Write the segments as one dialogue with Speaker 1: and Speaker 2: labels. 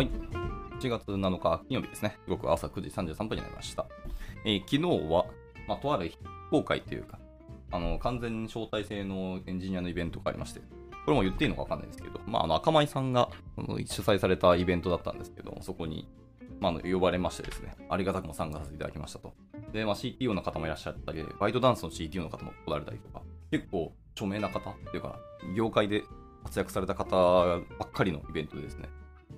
Speaker 1: はい。1月7日金曜日ですね。時刻は朝9時33分になりました。えー昨日は、まあ、とある非公開というか、あの、完全招待制のエンジニアのイベントがありまして、これも言っていいのかわかんないですけど、まあ、あの、赤米さんが主催されたイベントだったんですけど、そこに、まあ、呼ばれましてですね、ありがたくも参加させていただきましたと。で、まあ、CTO の方もいらっしゃったり、バイトダンスの CTO の方も来られたりとか、結構著名な方っていうか、業界で活躍された方ばっかりのイベントでですね、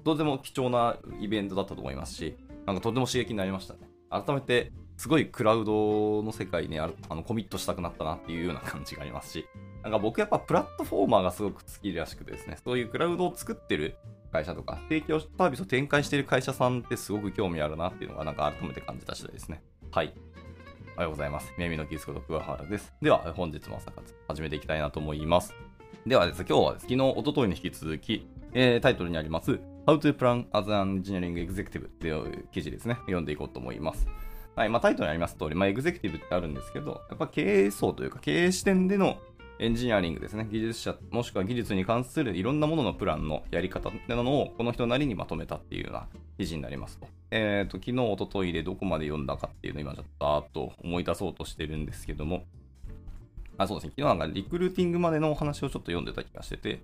Speaker 1: とても貴重なイベントだったと思いますし、なんかとても刺激になりましたね。改めて、すごいクラウドの世界にあのコミットしたくなったなっていうような感じがありますし、なんか僕やっぱプラットフォーマーがすごく好きらしくてですね、そういうクラウドを作ってる会社とか、提供サービスを展開している会社さんってすごく興味あるなっていうのがなんか改めて感じた次第ですね。はい。おはようございます。宮見のキースこと桑原です。では、本日も朝活始めていきたいなと思います。ではですね、今日はです昨日、一昨日に引き続き、えータイトルにあります、How to Plan as an Engineering Executive っていう記事ですね、読んでいこうと思います。はい、まあタイトルにあります通り、まあエグゼクティブってあるんですけど、やっぱ経営層というか経営視点でのエンジニアリングですね、技術者、もしくは技術に関するいろんなもののプランのやり方ってのを、この人なりにまとめたっていうような記事になりますと。えっ、と、昨日、一昨日でどこまで読んだかっていうのを今ちょっとあーっと思い出そうとしてるんですけども、あ、そうですね。昨日なんかリクルーティングまでのお話をちょっと読んでた気がしてて、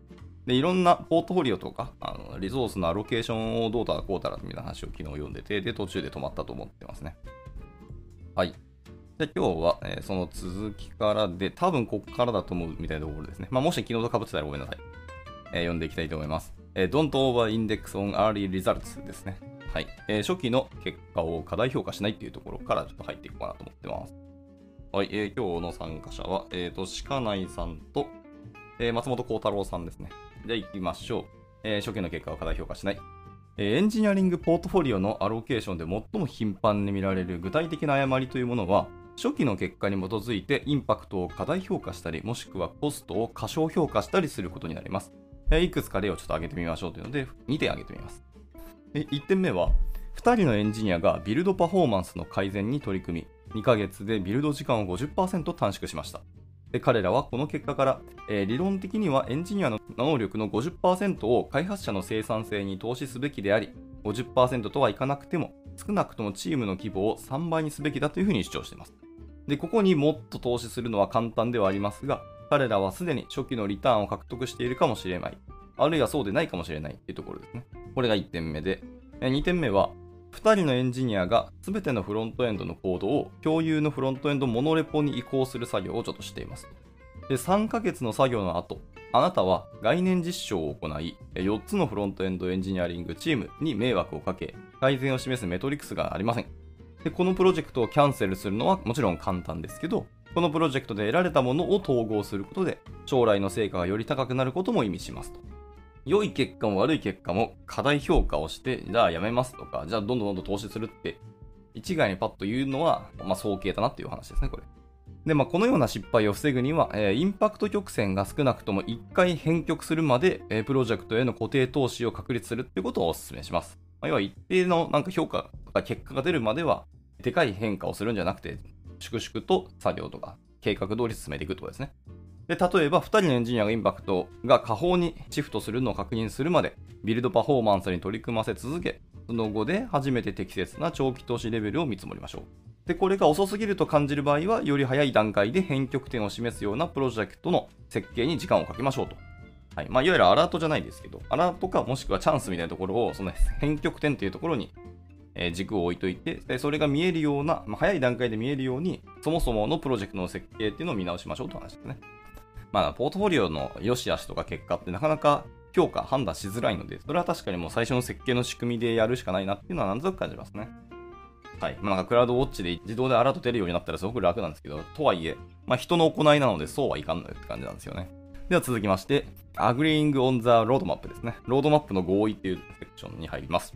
Speaker 1: で、いろんなポートフォリオとか、あのリソースのアロケーションをどうたらこうたらみたいな話を昨日読んでて、で、途中で止まったと思ってますね。はい。で、今日は、えーその続きからで、多分ここからだと思うみたいなところですね。まあ、もし昨日と被ってたらごめんなさい。えー読んでいきたいと思います。えー Don't over index on early results ですね。はい。えー初期の結果を過大評価しないっていうところからちょっと入っていこうかなと思ってます。はい、えー今日の参加者は、えーと、鹿内さんと、えー松本幸太郎さんですね。じゃあ行きましょう。えー初期の結果を過大評価しない。えーエンジニアリングポートフォリオのアロケーションで最も頻繁に見られる具体的な誤りというものは、初期の結果に基づいてインパクトを過大評価したり、もしくはコストを過小評価したりすることになります。えーいくつか例をちょっと挙げてみましょうというので、2点挙げてみます。え1点目は、2人のエンジニアがビルドパフォーマンスの改善に取り組み、2ヶ月でビルド時間を50%短縮しました。で彼らはこの結果から、えー理論的にはエンジニアの能力の50%を開発者の生産性に投資すべきであり、50%とはいかなくても、少なくともチームの規模を3倍にすべきだというふうに主張しています。で、ここにもっと投資するのは簡単ではありますが、彼らはすでに初期のリターンを獲得しているかもしれない。あるいはそうでないかもしれないっていうところですね。これが1点目で、2点目は、2人のエンジニアが全てのフロントエンドのコードを共有のフロントエンドモノレポに移行する作業をちょっとしています。で、3ヶ月の作業の後、あなたは概念実証を行い、4つのフロントエンドエンジニアリングチームに迷惑をかけ、改善を示すメトリックスがありません。で、このプロジェクトをキャンセルするのはもちろん簡単ですけど、このプロジェクトで得られたものを統合することで、将来の成果がより高くなることも意味しますと。良い結果も悪い結果も過大評価をして、じゃあやめますとか、じゃあどんどんどんどん投資するって、一概にパッと言うのは、まあ、早計だなっていう話ですね、これ。で、まあ、このような失敗を防ぐには、えーインパクト曲線が少なくとも1回変曲するまで、えープロジェクトへの固定投資を確立するっていうことをお勧めします。まあ、要は一定のなんか評価とか結果が出るまでは、でかい変化をするんじゃなくて、粛々と作業とか計画通り進めていくってことですね。で、例えば2人のエンジニアがインパクトが下方にシフトするのを確認するまで、ビルドパフォーマンスに取り組ませ続け、その後で初めて適切な長期投資レベルを見積もりましょう。で、これが遅すぎると感じる場合は、より早い段階で変曲点を示すようなプロジェクトの設計に時間をかけましょうと。はい。まあ、いわゆるアラートじゃないですけど、アラートかもしくはチャンスみたいなところを、その変曲点というところに、え軸を置いといて、でそれが見えるような、まあ、早い段階で見えるように、そもそものプロジェクトの設計っていうのを見直しましょうという話ですね。まあ、ポートフォリオの良し悪しとか結果ってなかなか評価、判断しづらいので、それは確かにもう最初の設計の仕組みでやるしかないなっていうのはなんとなく感じますね。はい。まあ、なんかクラウドウォッチで自動でアラート出るようになったらすごく楽なんですけど、とはいえ、まあ、人の行いなのでそうはいかんのよって感じなんですよね。では続きまして、Agreeing on the Roadmap ですね。ロードマップの合意っていうセクションに入ります。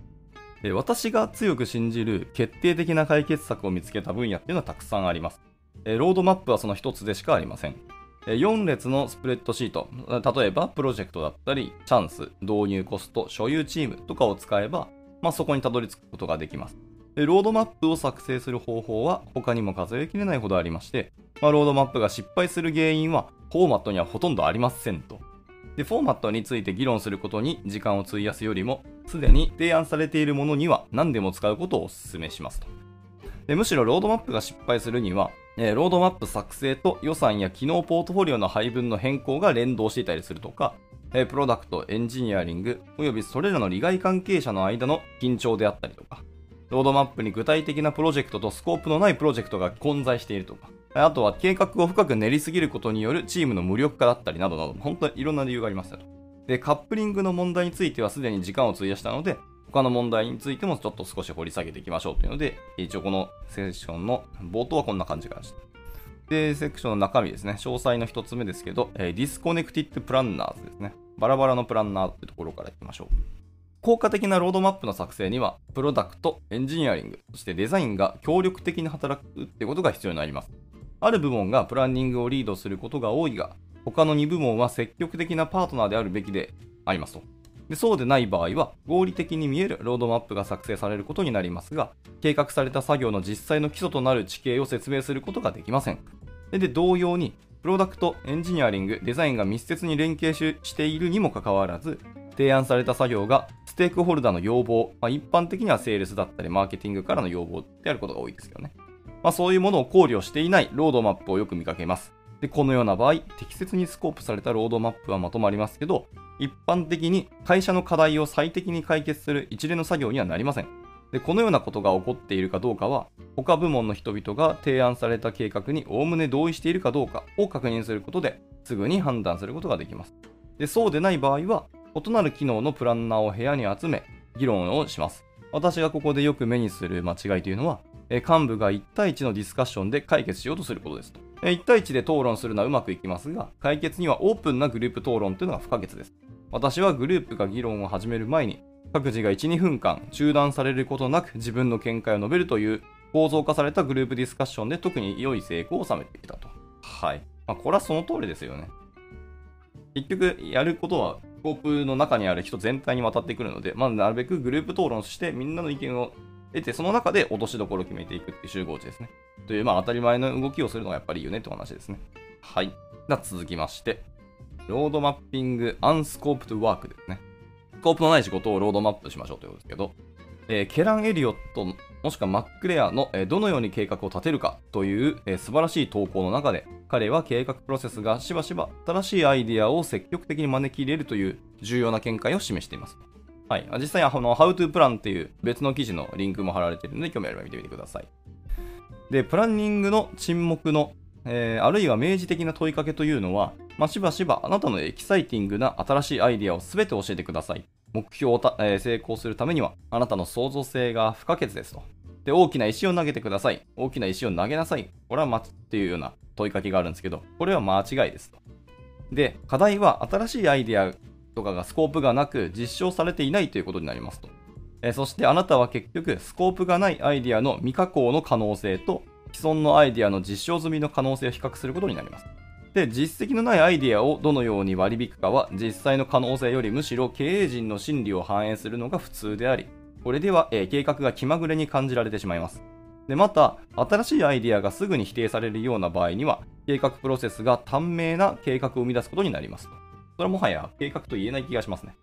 Speaker 1: で私が強く信じる決定的な解決策を見つけた分野っていうのはたくさんあります。ロードマップはその一つでしかありません。4列のスプレッドシート、例えばプロジェクトだったり、チャンス、導入コスト、所有チームとかを使えば、まあ、そこにたどり着くことができます。ロードマップを作成する方法は他にも数えきれないほどありまして、まあ、ロードマップが失敗する原因はフォーマットにはほとんどありませんと。で、フォーマットについて議論することに時間を費やすよりも、すでに提案されているものには何でも使うことをお勧めしますと。でむしろロードマップが失敗するには、えー、ロードマップ作成と予算や機能ポートフォリオの配分の変更が連動していたりするとか、えー、プロダクト、エンジニアリング、およびそれらの利害関係者の間の緊張であったりとか、ロードマップに具体的なプロジェクトとスコープのないプロジェクトが混在しているとか、あとは計画を深く練りすぎることによるチームの無力化だったりなどなど、本当にいろんな理由がありますよと。で、カップリングの問題についてはすでに時間を費やしたので、他の問題についてもちょっと少し掘り下げていきましょうというので、一応このセクションの冒頭はこんな感じでした。で、セクションの中身ですね。詳細の一つ目ですけど、え、 disconnected planners ですね。バラバラのプランナーってところからいきましょう。効果的なロードマップの作成には、プロダクト、エンジニアリング、そしてデザインが協力的に働くってことが必要になります。ある部門がプランニングをリードすることが多いが、他の2部門は積極的なパートナーであるべきでありますと。でそうでない場合は、合理的に見えるロードマップが作成されることになりますが、計画された作業の実際の基礎となる地形を説明することができません。で同様に、プロダクト、エンジニアリング、デザインが密接に連携しているにもかかわらず、提案された作業がステークホルダーの要望、まあ、一般的にはセールスだったりマーケティングからの要望であることが多いですけどね。まあ、そういうものを考慮していないロードマップをよく見かけます。で、このような場合、適切にスコープされたロードマップはまとまりますけど、一般的に会社の課題を最適に解決する一連の作業にはなりません。で、このようなことが起こっているかどうかは、他部門の人々が提案された計画におおむね同意しているかどうかを確認することで、すぐに判断することができます。で、そうでない場合は、異なる機能のプランナーを部屋に集め、議論をします。私がここでよく目にする間違いというのは、幹部が1対1のディスカッションで解決しようとすることですと。1対1で討論するのはうまくいきますが、解決にはオープンなグループ討論というのが不可欠です。私はグループが議論を始める前に、各自が1、2分間中断されることなく自分の見解を述べるという構造化されたグループディスカッションで特に良い成功を収めてきたと。はい。まあ、これはその通りですよね。結局、やることはスコープの中にある人全体に渡ってくるので、まずなるべくグループ討論してみんなの意見を得て、その中で落としどころを決めていくっていう集合値ですね。という、まあ当たり前の動きをするのがやっぱりいいよねって話ですね。はい。では続きまして、ロードマッピングアンスコープトワークですね。スコープのない仕事をロードマップしましょうということですけど、えー、ケラン・エリオットもしくはマックレアの、えー、どのように計画を立てるかという、えー、素晴らしい投稿の中で、彼は計画プロセスがしばしば新しいアイディアを積極的に招き入れるという重要な見解を示しています。はい、実際、あの、How to Plan っていう別の記事のリンクも貼られているので、興味あれば見てみてください。で、プランニングの沈黙の、えー、あるいは明示的な問いかけというのは、まあ、しばしばあなたのエキサイティングな新しいアイディアを全て教えてください。目標をえー、成功するためには、あなたの創造性が不可欠ですと。で、大きな石を投げてください。大きな石を投げなさい。これは待つっていうような問いかけがあるんですけど、これは間違いですと。で、課題は新しいアイデアとかがスコープがなく実証されていないということになりますと。えそしてあなたは結局、スコープがないアイデアの未加工の可能性と既存のアイデアの実証済みの可能性を比較することになります。で、実績のないアイディアをどのように割り引くかは、実際の可能性よりむしろ経営陣の心理を反映するのが普通であり、これでは、えー、計画が気まぐれに感じられてしまいます。で、また、新しいアイデアがすぐに否定されるような場合には、計画プロセスが短命な計画を生み出すことになります。それはもはや計画と言えない気がしますね。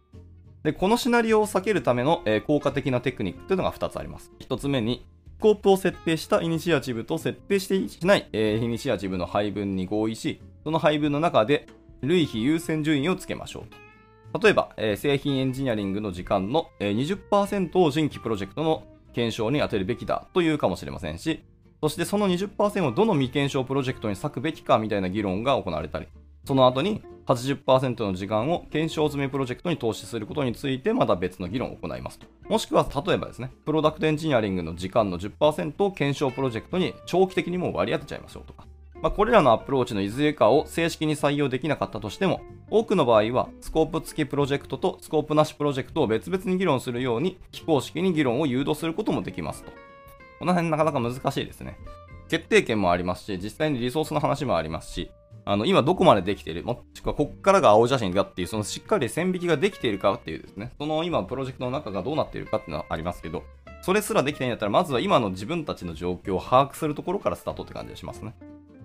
Speaker 1: で、このシナリオを避けるための、えー、効果的なテクニックというのが2つあります。1つ目に、コープを設定したイニシアチブと設定していない、えー、イニシアチブの配分に合意し、その配分の中で類比優先順位をつけましょうと。例えば、えー、製品エンジニアリングの時間の、えー、20%を新規プロジェクトの検証に充てるべきだというかもしれませんし、そしてその20%をどの未検証プロジェクトに割くべきかみたいな議論が行われたり、その後に80%の時間を検証済みプロジェクトに投資することについてまた別の議論を行いますと。もしくは例えばですね、プロダクトエンジニアリングの時間の10%を検証プロジェクトに長期的にも割り当てちゃいましょうとか。まあ、これらのアプローチのいずれかを正式に採用できなかったとしても、多くの場合はスコープ付きプロジェクトとスコープなしプロジェクトを別々に議論するように非公式に議論を誘導することもできますと。この辺なかなか難しいですね。決定権もありますし、実際にリソースの話もありますし、あの、今どこまでできている、もしくはこっからが青写真かっていう、そのしっかり線引きができているかっていうですね、その今プロジェクトの中がどうなっているかっていうのはありますけど、それすらできてないんだったら、まずは今の自分たちの状況を把握するところからスタートって感じがしますね。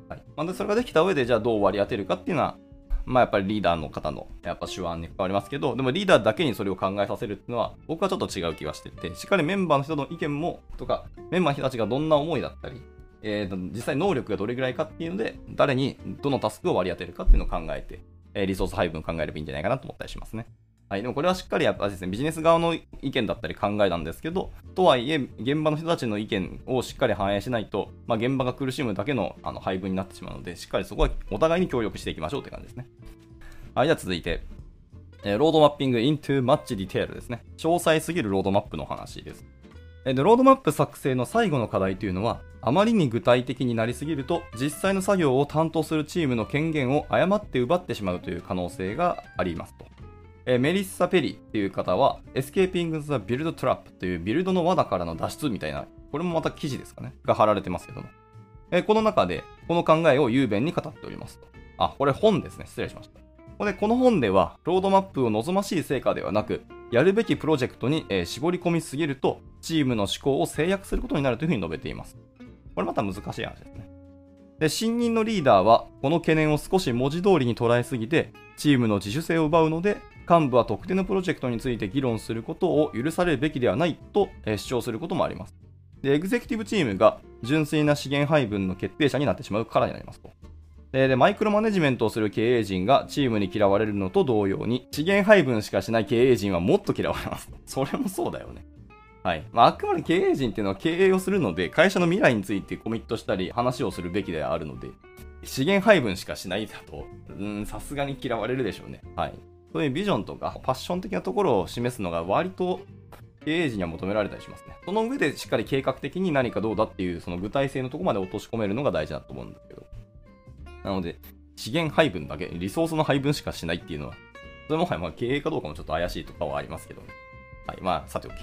Speaker 1: はい。まあ、で、それができた上で、じゃあどう割り当てるかっていうのは、まあやっぱりリーダーの方のやっぱ手腕に関わりますけど、でもリーダーだけにそれを考えさせるっていうのは、僕はちょっと違う気がしてて、しっかりメンバーの人の意見も、とか、メンバーの人たちがどんな思いだったり、えー、実際能力がどれぐらいかっていうので、誰にどのタスクを割り当てるかっていうのを考えて、えリソース配分を考えればいいんじゃないかなと思ったりしますね。はい、でもこれはしっかりやっぱですね、ビジネス側の意見だったり考えなんですけど、とはいえ、現場の人たちの意見をしっかり反映しないと、まあ、現場が苦しむだけのあの配分になってしまうので、しっかりそこはお互いに協力していきましょうって感じですね。はい、じゃあ続いて、え、ロードマッピング into much detail ですね。詳細すぎるロードマップの話です。でロードマップ作成の最後の課題というのは、あまりに具体的になりすぎると、実際の作業を担当するチームの権限を誤って奪ってしまうという可能性がありますと。えメリッサ・ペリっていう方は、Escaping the Build Trap というビルドの罠からの脱出みたいな、これもまた記事ですかね、が貼られてますけども。えこの中で、この考えを雄弁に語っておりますと。あ、これ本ですね。失礼しました。これこの本では、ロードマップを望ましい成果ではなく、やるべきプロジェクトに、え絞り込みすぎると、チームの思考を制約することになるというふうに述べています。これまた難しい話ですね。で、新任のリーダーは、この懸念を少し文字通りに捉えすぎて、チームの自主性を奪うので、幹部は特定のプロジェクトについて議論することを許されるべきではないと、え主張することもあります。で、エグゼクティブチームが純粋な資源配分の決定者になってしまうからになりますと。でで、マイクロマネジメントをする経営陣がチームに嫌われるのと同様に、資源配分しかしない経営陣はもっと嫌われます。それもそうだよね。はい。まあ、あくまで経営陣っていうのは経営をするので、会社の未来についてコミットしたり、話をするべきであるので、資源配分しかしないだと、うん、さすがに嫌われるでしょうね。はい。そういうビジョンとか、ファッション的なところを示すのが割と経営陣には求められたりしますね。その上でしっかり計画的に何かどうだっていう、その具体性のとこまで落とし込めるのが大事だと思うんだけど。なので、資源配分だけ、リソースの配分しかしないっていうのは、それもはやまあ経営かどうかもちょっと怪しいとかはありますけどね。はい、まあ、さておき。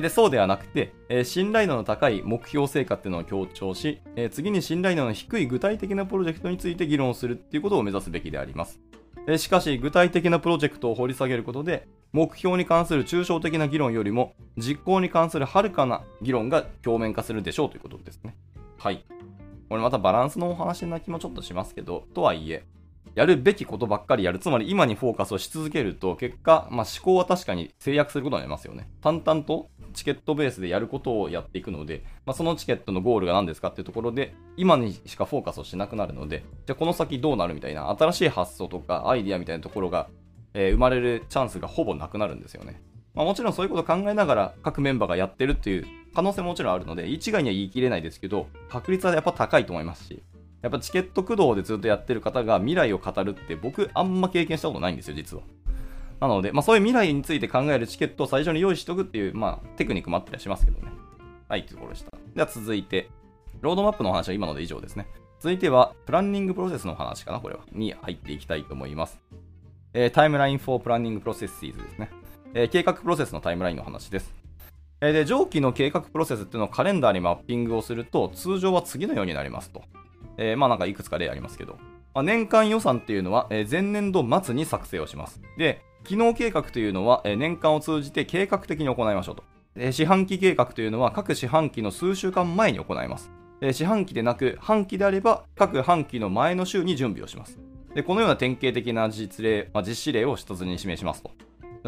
Speaker 1: で、そうではなくて、えー、信頼度の高い目標成果っていうのを強調し、えー、次に信頼度の低い具体的なプロジェクトについて議論するっていうことを目指すべきであります。えしかし、具体的なプロジェクトを掘り下げることで、目標に関する抽象的な議論よりも、実行に関するはるかな議論が表面化するでしょうということですね。はい。これまたバランスのお話な気もちょっとしますけど、とはいえ、やるべきことばっかりやる。つまり今にフォーカスをし続けると、結果、まあ、思考は確かに制約することになりますよね。淡々とチケットベースでやることをやっていくので、まあ、そのチケットのゴールが何ですかっていうところで、今にしかフォーカスをしなくなるので、じゃあこの先どうなるみたいな、新しい発想とかアイディアみたいなところが、えー、生まれるチャンスがほぼなくなるんですよね。まあ、もちろんそういうことを考えながら各メンバーがやってるっていう可能性ももちろんあるので、一概には言い切れないですけど、確率はやっぱ高いと思いますし、やっぱチケット駆動でずっとやってる方が未来を語るって僕あんま経験したことないんですよ、実は。なので、まあ、そういう未来について考えるチケットを最初に用意しとくっていう、まあ、テクニックもあったりはしますけどね。はい、というところでした。では続いて、ロードマップの話は今ので以上ですね。続いては、プランニングプロセスの話かな、これは。に入っていきたいと思います。えー、タイムライン for Planning Processes ですね。えー、計画プロセスのタイムラインの話です。で、上記の計画プロセスっていうのをカレンダーにマッピングをすると、通常は次のようになりますと。えー、まあなんかいくつか例ありますけど。まあ、年間予算っていうのは、えー、前年度末に作成をします。で、機能計画というのは、え年間を通じて計画的に行いましょうと。え四半期計画というのは各四半期の数週間前に行います。え四半期でなく、半期であれば各半期の前の週に準備をします。でこのような典型的な実例、まあ、実施例を一つに示しますと。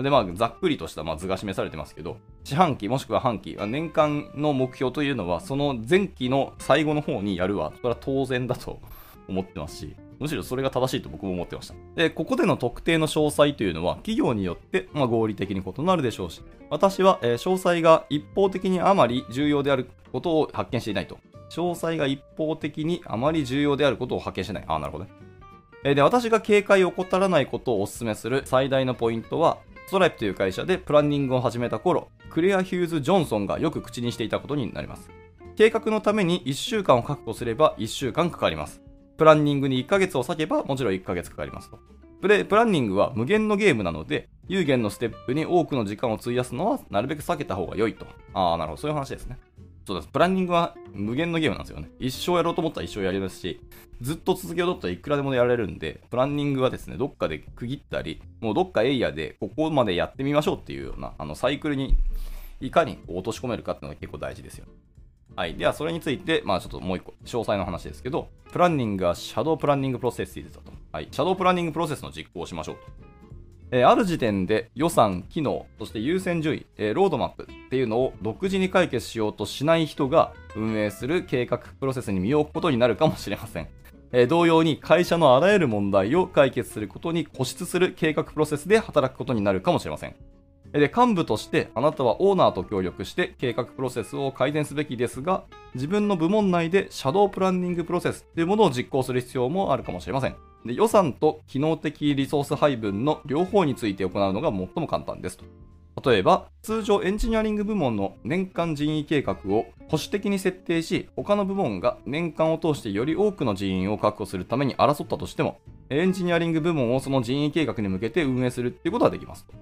Speaker 1: で、まあ、ざっくりとしたま図が示されてますけど、四半期もしくは半期、年間の目標というのは、その前期の最後の方にやるわ。それは当然だと 思ってますし、むしろそれが正しいと僕も思ってました。で、ここでの特定の詳細というのは企業によって、ま、合理的に異なるでしょうし、私は、え、詳細が一方的にあまり重要であることを発見していないと。詳細が一方的にあまり重要であることを発見してない。あ、なるほどね。で、私が警戒を怠らないことをお勧めする最大のポイントは、ストライプという会社でプランニングを始めた頃、クレア・ヒューズ・ジョンソンがよく口にしていたことになります。計画のために1週間を確保すれば1週間かかります。プランニングに1ヶ月を割けばもちろん1ヶ月かかりますと。プレプランニングは無限のゲームなので、有限のステップに多くの時間を費やすのはなるべく避けた方が良いと。ああ、なるほど。そういう話ですね。そうです。プランニングは無限のゲームなんですよね。一生やろうと思ったら一生やりますし、ずっと続けようと思ったらいくらでもやられるんで、プランニングはですね、どっかで区切ったり、もうどっかエリアでここまでやってみましょうっていうような、あの、サイクルにいかに落とし込めるかっていうのが結構大事ですよ。はい。では、それについて、まあちょっともう一個、詳細の話ですけど、プランニングはシャドープランニングプロセスだと。はい。シャドープランニングプロセスの実行をしましょうと。えー、ある時点で予算、機能、そして優先順位、えー、ロードマップっていうのを独自に解決しようとしない人が運営する計画プロセスに身を置くことになるかもしれません。えー、同様に会社のあらゆる問題を解決することに固執する計画プロセスで働くことになるかもしれません。で、幹部としてあなたはオーナーと協力して計画プロセスを改善すべきですが、自分の部門内でシャドープランニングプロセスというものを実行する必要もあるかもしれません。で予算と機能的リソース配分の両方について行うのが最も簡単ですと。例えば、通常エンジニアリング部門の年間人員計画を保守的に設定し、他の部門が年間を通してより多くの人員を確保するために争ったとしても、エンジニアリング部門をその人員計画に向けて運営するっていうことはできますと。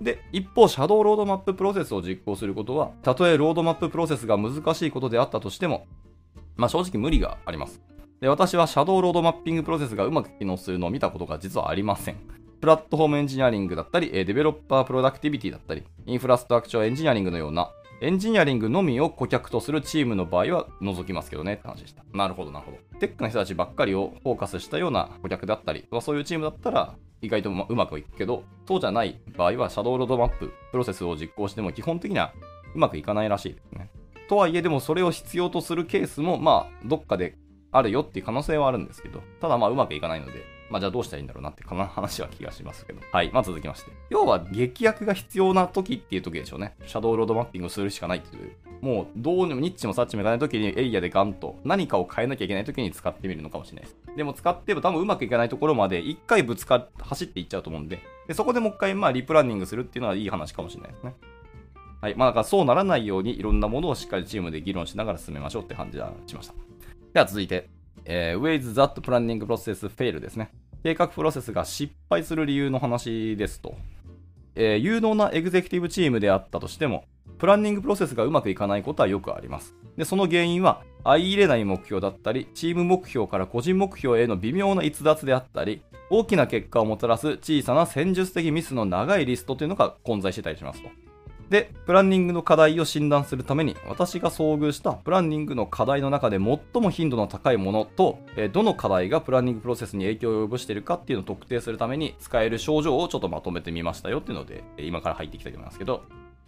Speaker 1: で、一方、シャドウロードマッププロセスを実行することは、たとえロードマッププロセスが難しいことであったとしても、まあ正直無理があります。で、私は shadow roadmapping process がうまく機能するのを見たことが実はありません。 platform engineering だったり、 developer productivity だったり、 infrastructure engineering のような、エンジニアリングのみを顧客とするチームの場合は除きますけどねって話でした。なるほど、なるほど。テックの人たちばっかりをフォーカスしたような顧客だったり、そういうチームだったら、意外とうまくいくけど、そうじゃない場合は、 shadow roadmap、process を実行しても基本的にはうまくいかないらしいですね。とはいえ、でもそれを必要とするケースも、まあ、どっかであるよっていう可能性はあるんですけど、ただまあ、うまくいかないので、まあ、じゃあどうしたらいいんだろうなって話は気がしますけど。はい。まあ、続きまして。要は、劇薬が必要な時っていう時でしょうね。シャドウロードマッピングをするしかないっていう。もう、どうにもニッチもサッチもいかない時にエリアでガンと何かを変えなきゃいけない時に使ってみるのかもしれないです。でも使っても多分うまくいかないところまで一回ぶつかっ、走っていっちゃうと思うんで、でそこでもう一回まあリプランニングするっていうのはいい話かもしれないですね。はい。まあ、だからそうならないようにいろんなものをしっかりチームで議論しながら進めましょうって感じはしました。では続いて、えー、Ways That Planning Process Fail ですね。計画プロセスが失敗する理由の話ですと。えー、有能なエグゼクティブチームであったとしても、プランニングプロセスがうまくいかないことはよくあります。で、その原因は、相入れない目標だったり、チーム目標から個人目標への微妙な逸脱であったり、大きな結果をもたらす小さな戦術的ミスの長いリストというのが混在してたりしますと。で、プランニングの課題を診断するために、私が遭遇したプランニングの課題の中で最も頻度の高いものと、えどの課題がプランニングプロセスに影響を及ぼしているかっていうのを特定するために使える症状をちょっとまとめてみましたよっていうので、今から入っていきたいと思いますけど、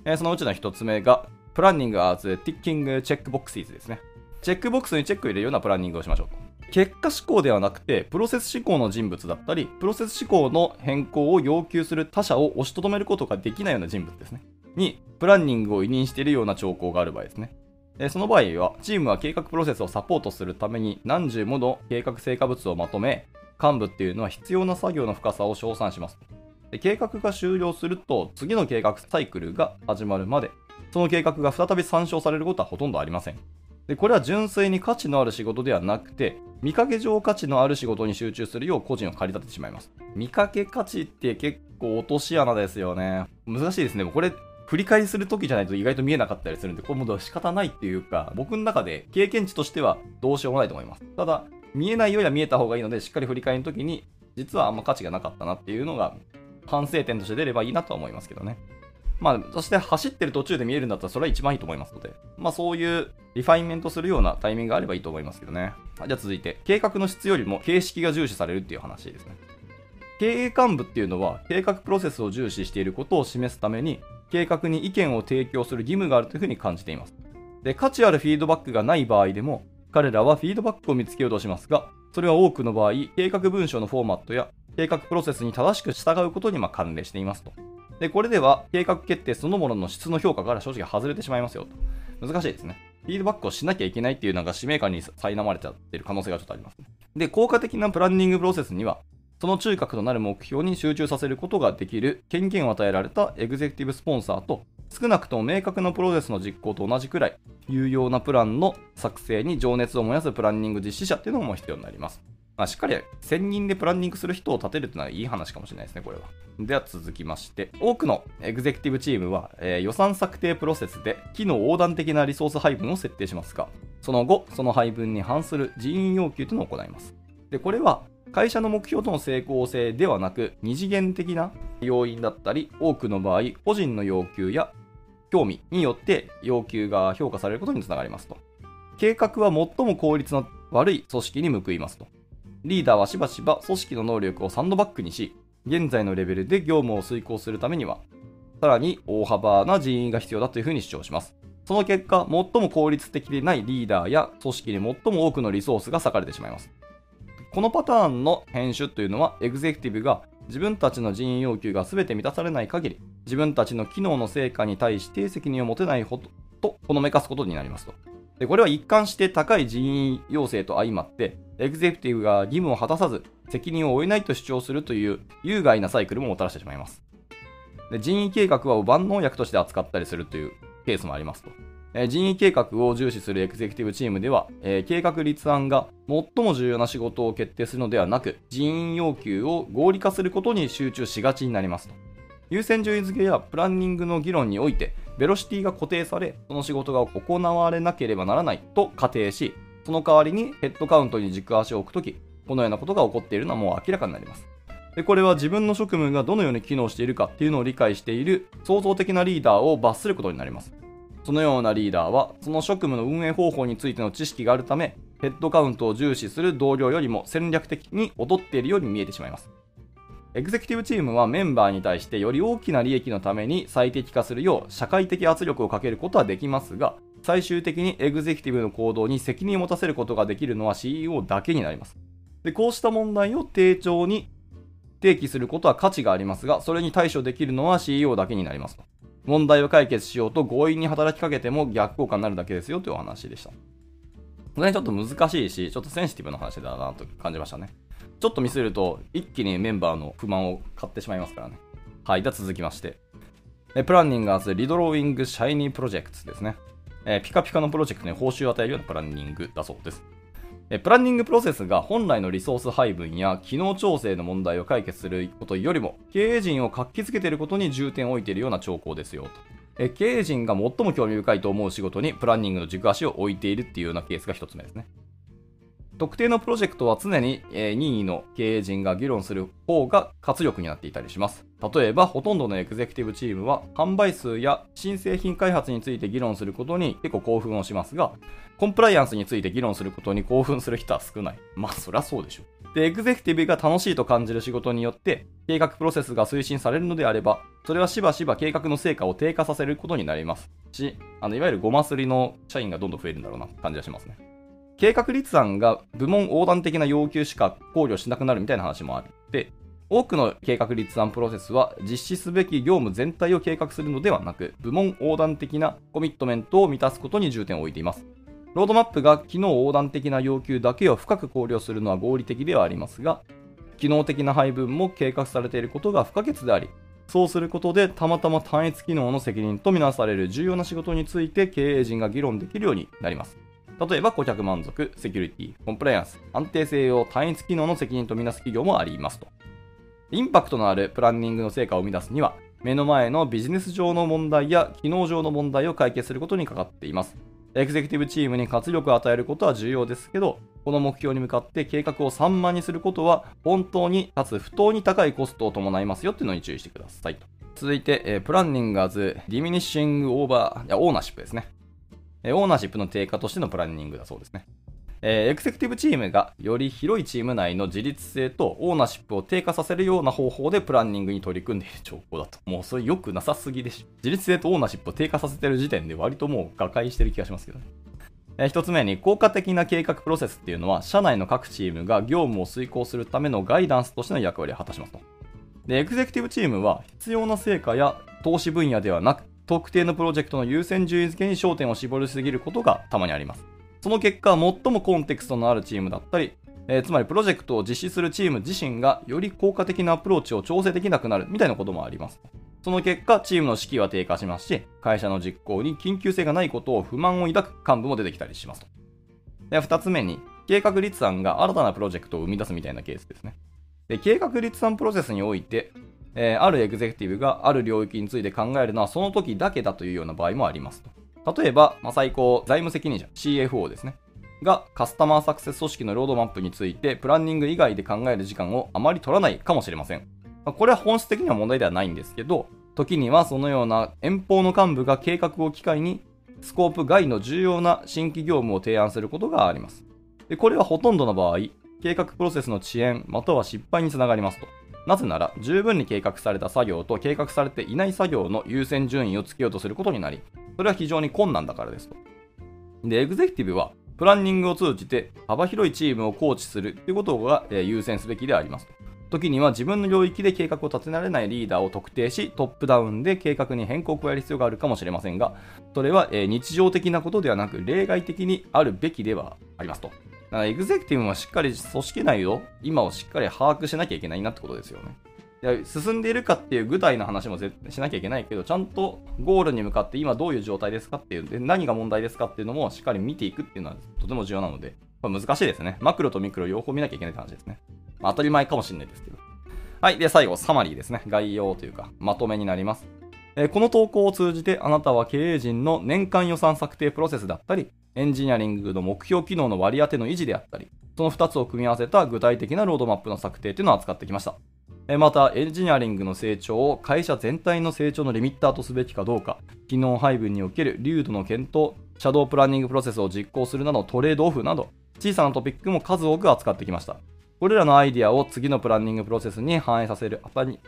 Speaker 1: えそのうちの一つ目が、プランニング as Ticking Check Boxes ですね。チェックボックスにチェックを入れるようなプランニングをしましょう。結果思考ではなくて、プロセス思考の人物だったり、プロセス思考の変更を要求する他者を押しとどめることができないような人物ですね。に、プランニングを委任しているような兆候がある場合ですね。その場合は、チームは計画プロセスをサポートするために何十もの計画成果物をまとめ、幹部っていうのは必要な作業の深さを称賛します。で計画が終了すると、次の計画サイクルが始まるまで、その計画が再び参照されることはほとんどありません。でこれは純粋に価値のある仕事ではなくて、見かけ上価値のある仕事に集中するよう個人を駆り立ててしまいます。見かけ価値って結構落とし穴ですよね。難しいですね。これ振り返りするときじゃないと意外と見えなかったりするんで、これも仕方ないっていうか、僕の中で経験値としてはどうしようもないと思います。ただ、見えないよりは見えた方がいいので、しっかり振り返りのときに、実はあんま価値がなかったなっていうのが、反省点として出ればいいなとは思いますけどね。まあ、そして走ってる途中で見えるんだったらそれは一番いいと思いますので、まあそういうリファインメントするようなタイミングがあればいいと思いますけどね。じゃあ続いて、計画の質よりも形式が重視されるっていう話ですね。経営幹部っていうのは計画プロセスを重視していることを示すために計画に意見を提供する義務があるというふうに感じています。で、価値あるフィードバックがない場合でも、彼らはフィードバックを見つけようとしますが、それは多くの場合、計画文書のフォーマットや計画プロセスに正しく従うことにま関連していますと。で、これでは計画決定そのものの質の評価から正直外れてしまいますよと。難しいですね。フィードバックをしなきゃいけないっていうなんか使命感に苛まれちゃってる可能性がちょっとありますね。で、効果的なプランニングプロセスには、その中核となる目標に集中させることができる権限を与えられたエグゼクティブスポンサーと少なくとも明確なプロセスの実行と同じくらい有用なプランの作成に情熱を燃やすプランニング実施者っていうのも必要になります。まあ、しっかり1000人でプランニングする人を立てるというのはいい話かもしれないですね、これは。では続きまして、多くのエグゼクティブチームは、えー、予算策定プロセスで機能横断的なリソース配分を設定しますが、その後、その配分に反する人員要求というのを行います。で、これは会社の目標との成功性ではなく、二次元的な要因だったり、多くの場合、個人の要求や興味によって要求が評価されることにつながりますと。計画は最も効率の悪い組織に報いますと。リーダーはしばしば組織の能力をサンドバッグにし、現在のレベルで業務を遂行するためには、さらに大幅な人員が必要だというふうに主張します。その結果、最も効率的でないリーダーや組織に最も多くのリソースが割かれてしまいます。このパターンの編集というのは、エグゼクティブが自分たちの人員要求が全て満たされない限り、自分たちの機能の成果に対して責任を持てないほどとほのめかすことになりますと。でこれは一貫して高い人員要請と相まって、エグゼクティブが義務を果たさず、責任を負えないと主張するという有害なサイクルももたらしてしまいます。で人員計画は万能薬として扱ったりするというケースもありますと。え人員計画を重視するエグゼクティブチームでは、えー、計画立案が最も重要な仕事を決定するのではなく、人員要求を合理化することに集中しがちになりますと。優先順位付けやプランニングの議論において、ベロシティが固定され、その仕事が行われなければならないと仮定し、その代わりにヘッドカウントに軸足を置くとき、このようなことが起こっているのはもう明らかになります。でこれは自分の職務がどのように機能しているかっていうのを理解している創造的なリーダーを罰することになります。そのようなリーダーは、その職務の運営方法についての知識があるため、ヘッドカウントを重視する同僚よりも戦略的に劣っているように見えてしまいます。エグゼクティブチームはメンバーに対してより大きな利益のために最適化するよう社会的圧力をかけることはできますが、最終的にエグゼクティブの行動に責任を持たせることができるのは CEO だけになります。でこうした問題を丁重に提起することは価値がありますが、それに対処できるのは CEO だけになりますと。問題を解決しようと強引に働きかけても逆効果になるだけですよというお話でした。これちょっと難しいし、ちょっとセンシティブな話だなと感じましたね。ちょっとミスると一気にメンバーの不満を買ってしまいますからね。はい、では続きまして。プランニングアズリドローイングシャイニープロジェクトですね。えピカピカのプロジェクトに報酬を与えるようなプランニングだそうです。プランニングプロセスが本来のリソース配分や機能調整の問題を解決することよりも経営陣を活気づけていることに重点を置いているような兆候ですよと。経営陣が最も興味深いと思う仕事にプランニングの軸足を置いているっていうようなケースが1つ目ですね。特定のプロジェクトは常に、え任意の経営陣が議論する方が活力になっていたりします。例えば、ほとんどのエグゼクティブチームは、販売数や新製品開発について議論することに結構興奮をしますが、コンプライアンスについて議論することに興奮する人は少ない。まあ、そりゃそうでしょ。で、エグゼクティブが楽しいと感じる仕事によって、計画プロセスが推進されるのであれば、それはしばしば計画の成果を低下させることになりますし、あのいわゆるごますりの社員がどんどん増えるんだろうな感じがしますね。計画立案が部門横断的な要求しか考慮しなくなるみたいな話もある。で、多くの計画立案プロセスは実施すべき業務全体を計画するのではなく、部門横断的なコミットメントを満たすことに重点を置いています。ロードマップが機能横断的な要求だけを深く考慮するのは合理的ではありますが、機能的な配分も計画されていることが不可欠であり、そうすることでたまたま単一機能の責任とみなされる重要な仕事について経営陣が議論できるようになります。例えば顧客満足、セキュリティ、コンプライアンス、安定性を単一機能の責任とみなす企業もありますと。インパクトのあるプランニングの成果を生み出すには、目の前のビジネス上の問題や機能上の問題を解決することにかかっています。エグゼクティブチームに活力を与えることは重要ですけど、この目標に向かって計画を散漫にすることは、本当にかつ不当に高いコストを伴いますよっていうのに注意してくださいと。続いて、えプランニングアズディミニッシングオーバー、いや、オーナーシップですね。オーナーシップの低下としてのプランニングだそうですね。えー、エクセクティブチームがより広いチーム内の自立性とオーナーシップを低下させるような方法でプランニングに取り組んでいる兆候だと。もうそれ良くなさすぎでしょ。自立性とオーナーシップを低下させてる時点で割ともう瓦解してる気がしますけどね。えー、一つ目に効果的な計画プロセスっていうのは社内の各チームが業務を遂行するためのガイダンスとしての役割を果たしますと。で、エグゼクティブチームは必要な成果や投資分野ではなく特定のプロジェクトの優先順位付けに焦点を絞りすぎることがたまにあります。その結果、最もコンテクストのあるチームだったり、えー、つまりプロジェクトを実施するチーム自身がより効果的なアプローチを調整できなくなるみたいなこともあります。その結果、チームの士気は低下しますし、会社の実行に緊急性がないことを不満を抱く幹部も出てきたりしますと。で、二つ目に、計画立案が新たなプロジェクトを生み出すみたいなケースですね。で計画立案プロセスにおいて、えー、あるエグゼクティブがある領域について考えるのはその時だけだというような場合もありますと。例えば、まあ、最高財務責任者、CFO ですね。がカスタマーサクセス組織のロードマップについてプランニング以外で考える時間をあまり取らないかもしれません。まあ、これは本質的には問題ではないんですけど、時にはそのような遠方の幹部が計画を機会にスコープ外の重要な新規業務を提案することがあります。でこれはほとんどの場合、計画プロセスの遅延または失敗につながりますと。なぜなら、十分に計画された作業と計画されていない作業の優先順位をつけようとすることになり、それは非常に困難だからですと。で、エグゼクティブは、プランニングを通じて幅広いチームをコーチするということがえ優先すべきであります。時には自分の領域で計画を立てられないリーダーを特定し、トップダウンで計画に変更を加える必要があるかもしれませんが、それはえ日常的なことではなく、例外的にあるべきではありますと。だからエグゼクティブはしっかり組織内を今をしっかり把握しなきゃいけないなってことですよね。進んでいるかっていう具体の話もしなきゃいけないけど、ちゃんとゴールに向かって今どういう状態ですかっていう、で何が問題ですかっていうのもしっかり見ていくっていうのはとても重要なので、ま難しいですね。マクロとミクロ両方見なきゃいけないって話ですね。まあ、当たり前かもしれないですけど。はい。で、最後、サマリーですね。概要というか、まとめになります。え、この投稿を通じて、あなたは経営陣の年間予算策定プロセスだったり、エンジニアリングの目標機能の割り当ての維持であったり、その2つを組み合わせた具体的なロードマップの策定というのを扱ってきました。また、エンジニアリングの成長を会社全体の成長のリミッターとすべきかどうか、機能配分における流度の検討、シャドウプランニングプロセスを実行するなどトレードオフなど、小さなトピックも数多く扱ってきました。これらのアイディアを次のプランニングプロセスに反映させるあたり、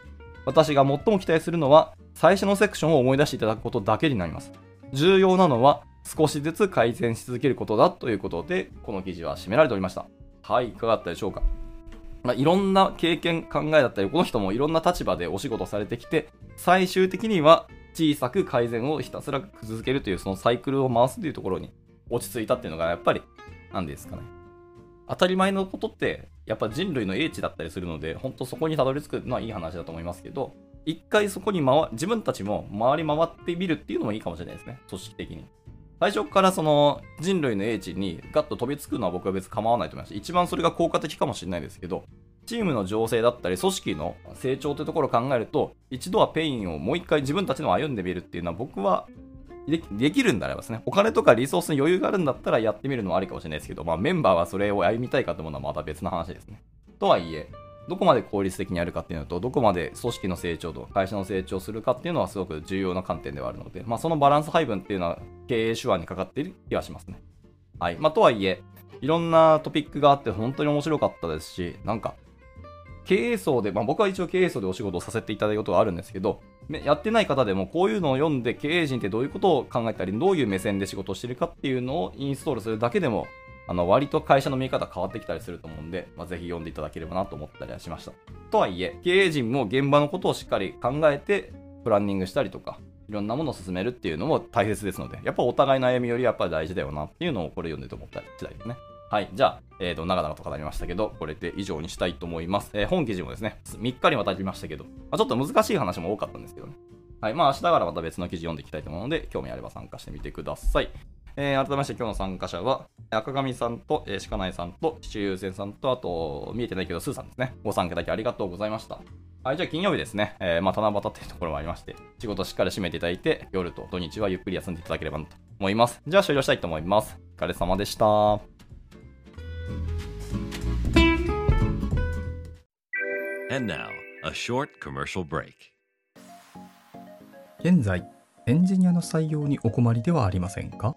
Speaker 1: 私が最も期待するのは、最初のセクションを思い出していただくことだけになります。重要なのは、少しずつ改善し続けることだということで、この記事は締められておりました。はい、いかがだったでしょうか。まあ、いろんな経験、考えだったり、この人もいろんな立場でお仕事されてきて、最終的には小さく改善をひたすら続けるという、そのサイクルを回すというところに落ち着いたっていうのが、やっぱり、何ですかね。当たり前のことって、やっぱ人類の英知だったりするので、本当そこにたどり着くのはいい話だと思いますけど、一回そこに回、自分たちも回り回ってみるっていうのもいいかもしれないですね。組織的に。最初からその人類の英知にガッと飛びつくのは僕は別に構わないと思います一番それが効果的かもしれないですけど、チームの醸成だったり、組織の成長というところを考えると、一度は pain をもう一回自分たちの歩んでみるっていうのは僕はできるんであればですね、お金とかリソースに余裕があるんだったらやってみるのはありかもしれないですけど、まあメンバーはそれを歩みたいかと思うのはまた別の話ですね。とはいえ、どこまで効率的にやるかっていうのと、どこまで組織の成長と会社の成長するかっていうのはすごく重要な観点ではあるので、まあ、そのバランス配分っていうのは経営手腕にかかっている気がしますね。はい。まあ、とはいえ、いろんなトピックがあって本当に面白かったですし、なんか、経営層で、まあ、僕は一応経営層でお仕事をさせていただいたことがあるんですけど、やってない方でもこういうのを読んで経営陣ってどういうことを考えたり、どういう目線で仕事をしてるかっていうのをインストールするだけでもあの割と会社の見え方変わってきたりすると思うんで、まあ、ぜひ読んでいただければなと思ったりはしました。とはいえ、経営陣も現場のことをしっかり考えて、プランニングしたりとか、いろんなものを進めるっていうのも大切ですので、やっぱお互いの歩みよりやっぱり大事だよなっていうのをこれ読んでて思ったり次第ですね。はい。じゃあ、えっ、ー、と、長々と語りましたけど、これで以上にしたいと思います。えー、本記事もですね、3日にわたりましたけど、まあ、ちょっと難しい話も多かったんですけどね。はい。まあ、明日からまた別の記事読んでいきたいと思うので、興味あれば参加してみてください。えー、改めまして今日の参加者は、赤上さんと、えー、鹿内さんと、七優先さんと、あと、見えてないけど、スーさんですね。ご参加いただきありがとうございました。はい、じゃあ金曜日ですね。えー、まあ、七夕っていうところもありまして、仕事しっかり締めていただいて、夜と土日はゆっくり休んでいただければと思います。じゃあ終了したいと思います。お疲れ様でした。
Speaker 2: 現在、エンジニアの採用にお困りではありませんか？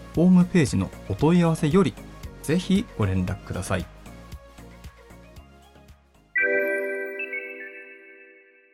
Speaker 2: ホームページのお問い合わせよりぜひご連絡ください。